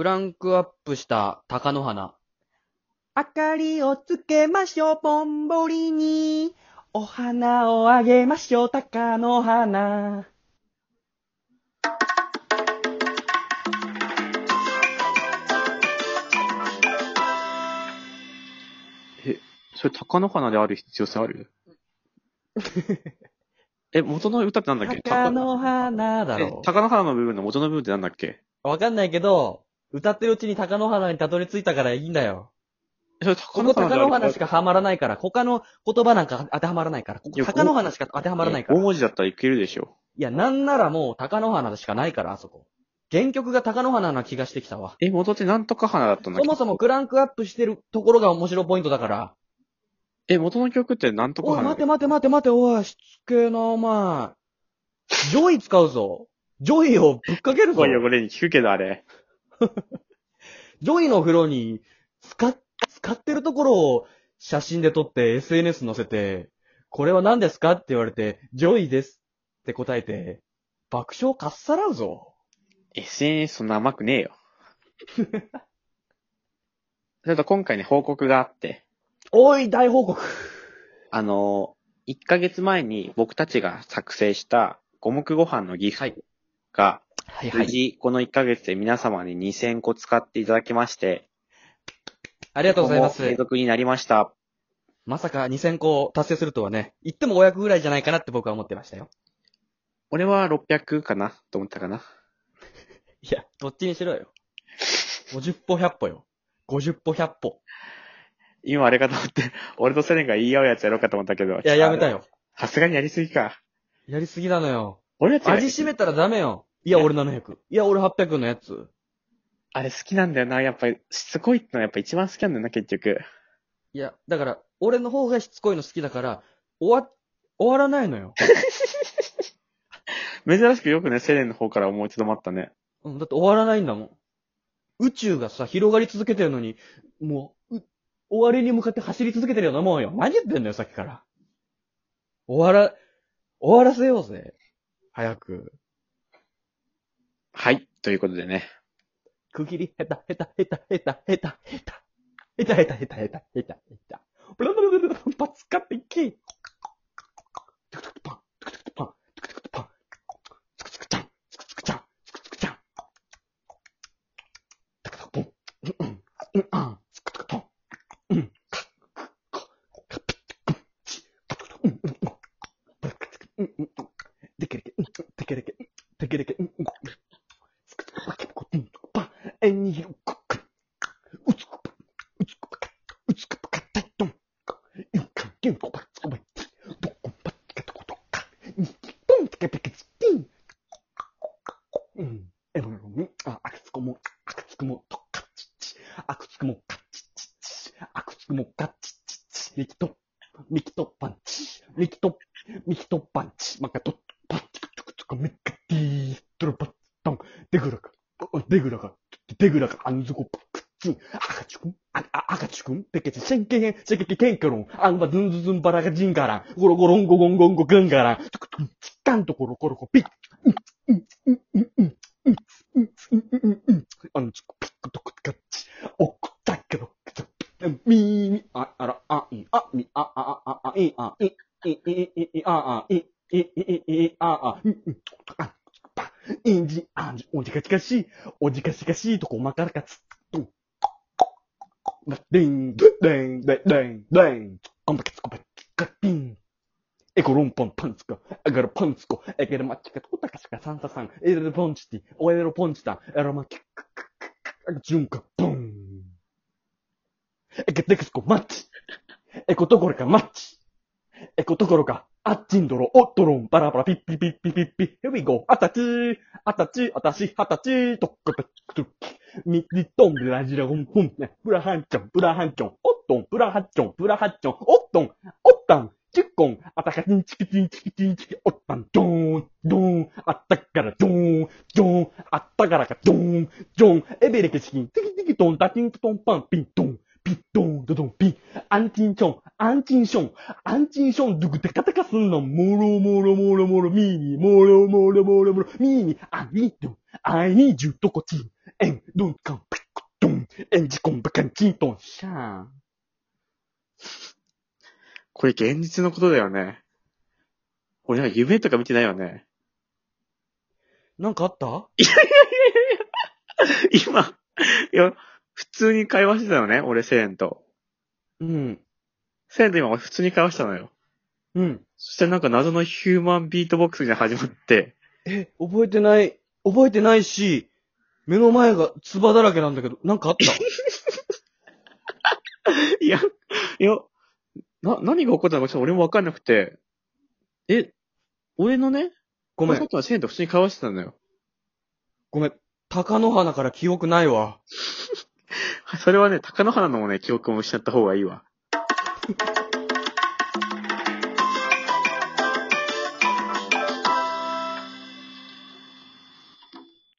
クランクアップした鷹の花。明かりをつけましょう、ぼんぼりに。お花をあげましょう、鷹の花。それ、鷹の花である必要性ある？え、元の歌ってなんだっけ？鷹の花だえろ。鷹の花の部分の元の部分ってなんだっけ？わかんないけど、歌ってるうちに鷹の花にたどり着いたからいいんだよ。えそれ、こ鷹のこ鷹花しかはまらないから、他の言葉なんか当てはまらないから、ここいや鷹の花しか当てはまらないから。大文字だったらいけるでしょ。いや、なんならもう鷹の花しかないから、あそこ。原曲が鷹の花な気がしてきたわ。え、元ってなんとか花だったんだっけ？そもそもクランクアップしてるところが面白ポイントだから。え、元の曲ってなんとかおい、花待て待て待て待て、おい、しつけえな、お前。ジョイ使うぞ。ジョイをぶっかけるぞすご。い汚れに聞くけどあれ。ジョイの風呂に、使っ、使ってるところを写真で撮って SNS 載せて、これは何ですかって言われて、ジョイですって答えて、爆笑かっさらうぞ。SNS そんな甘くねえよ。それと今回ね、報告があって、おい、大報告。あの、1ヶ月前に僕たちが作成した五目ご飯のギフはいトが、はい無。事この1ヶ月で皆様に2000個使っていただきまして、ありがとうございま今後継す。続になりました。まさか2000個達成するとはね、言っても500ぐらいじゃないかなって僕は思ってましたよ。俺は600かな？と思ったかな？いや、どっちにしろよ。50歩100歩よ。50歩100歩。今あれかと思って、俺とセレンが言い合うやつやろうかと思ったけど。いや、やめた。よ。さすがにやりすぎか。やりすぎなのよ。俺たちが味しめたらダメよ。いや、俺700。いや、俺800のやつ。あれ好きなんだよな。やっぱり、しつこいってのはやっぱ一番好きなんだよな、結局。いや、だから、俺の方がしつこいの好きだから、終わ、終わらないのよ。珍しくよくね、セレンの方から思いとどまったね。うん、だって終わらないんだもん。宇宙がさ、広がり続けてるのに、もう、う終わりに向かって走り続けてるようなもんよ。何言ってんだよ、さっきから。終わら、終わらせようぜ。早く。はい。ということでね。区切り、へた、へた、へた、へた、へた、へた。へた、へた、へた、へた、へた、へた。ブラブラブラブラ、パツカっていき。トゥクトゥクパン、トゥクトゥクパン、トゥクトゥクパン。ツクツクちゃん、ツクツクちゃん、ツクツクちゃん。タクタクポン、うんうん、うんうん、つくつくポン。うん、か、か、か、ピッ、うん、チ、カクカク、うん、うん、うん。ブラクツク、うん、うん、うん。でけれけ、うん、でけれけ、でけれけ、うん、うん。つくつくパケコ、うん、パン、えん。にひろ、く。うつくぱ、うつくぱか、うつくぱかったいとん。ゆか、ゆん。こぱ、つこばい、どこぱ、かとことか。にき、ぽん、てけぺけつきん。うん。えのろみ、あ、あくつこも、あくつくも、とかちち。あくつくも、かちちち。あくつくも、かちちち。みきと、みきとパンチ。みきと、みきとパンチ。まかと、パンチ、くつくつく、みかてー、とろぱっとん。でぐらか、でぐらか、でぐらか、あんずこ、くっつん。あかちくん、あ、あ、あかちくん、ぺけち、せんけへん、せけけけんけろん。あんばずんずずんばらがじんがらん。ゴロゴロンゴゴンゴンゴぐんがらん。つくつく、ちっかんところころこ、ぴっ。うん、うん、うん、うん、うん、うん、うん、うん、うん、うん。あんつく、ぴっくとくかっち。おっくったけど、くちゃ、みーみ、あ、あら、あ、い、あ、み、あ、あ、あ、あ、い、あ、い、い、い、い、い、あ、あ、い、い、い、い、い、あ、あ、うん、うん、あ、インジン、アンジン、おじかしかし、おじかしかし、とこまからかつ、と、でん、でん、でん、でん、でん、こんばけつこばつかぴん。エコロンポンパンツコ、アガルパンツコ、エゲルマッチカトタカシカサンササン、エレルポンチティ、オエレルポンチタ、エロマキッククククク、ジュンカ、ポン。エケテクスコマッチ。エコところかマッチ。エコところか、あっちんどろ、おっとろん、バラバラ、ピッピッピッピッピッピ、here we go, あたちー、あたち、あたし、はたち、とっこぺっくとき、みりとん、ブラジラゴン、ポン、ね、ブラハンチョン、ブラハンチョン、おっとん、ブラハッチョン、ブラハッチョン、おっとん、おったん、チッコン、あたかちんチキチンチキチンチキ、おったん、ドーン、ドーン、あったからドーン、ドーン、あったからかドーン、ドーン、エベレケチキン、テキテキトン、タチントンパン、ピントン、ピットン、ドドン、ピン、アンチンチョン、アンチンション、アンチンション、ドゥクテカテカすんの、もろもろもろもろ、ミーニー、もろもろもろもろ、ミーニー、アニードン、アイニージュとこちん、エン、ドンカン、ピエンジコンバカンチントン、シャーン。これ現実のことだよね。俺なんか夢とか見てないよね。なんかあった？今、いや、普通に会話してたよね、俺、セレンと。うん。セレンと今俺普通に会話したのよ。うん。そしてなんか謎のヒューマンビートボックスが始まって、え、覚えてない、覚えてないし、目の前が唾だらけなんだけど、なんかあった？いや、いや、な、何が起こったのかちょっと俺もわかんなくて、え、俺のね、ごめん、きのセレンと普通に会話してたのよ。ごめん。鷹の花から記憶ないわ。それはね、高野花のもね、記憶も失った方がいいわ。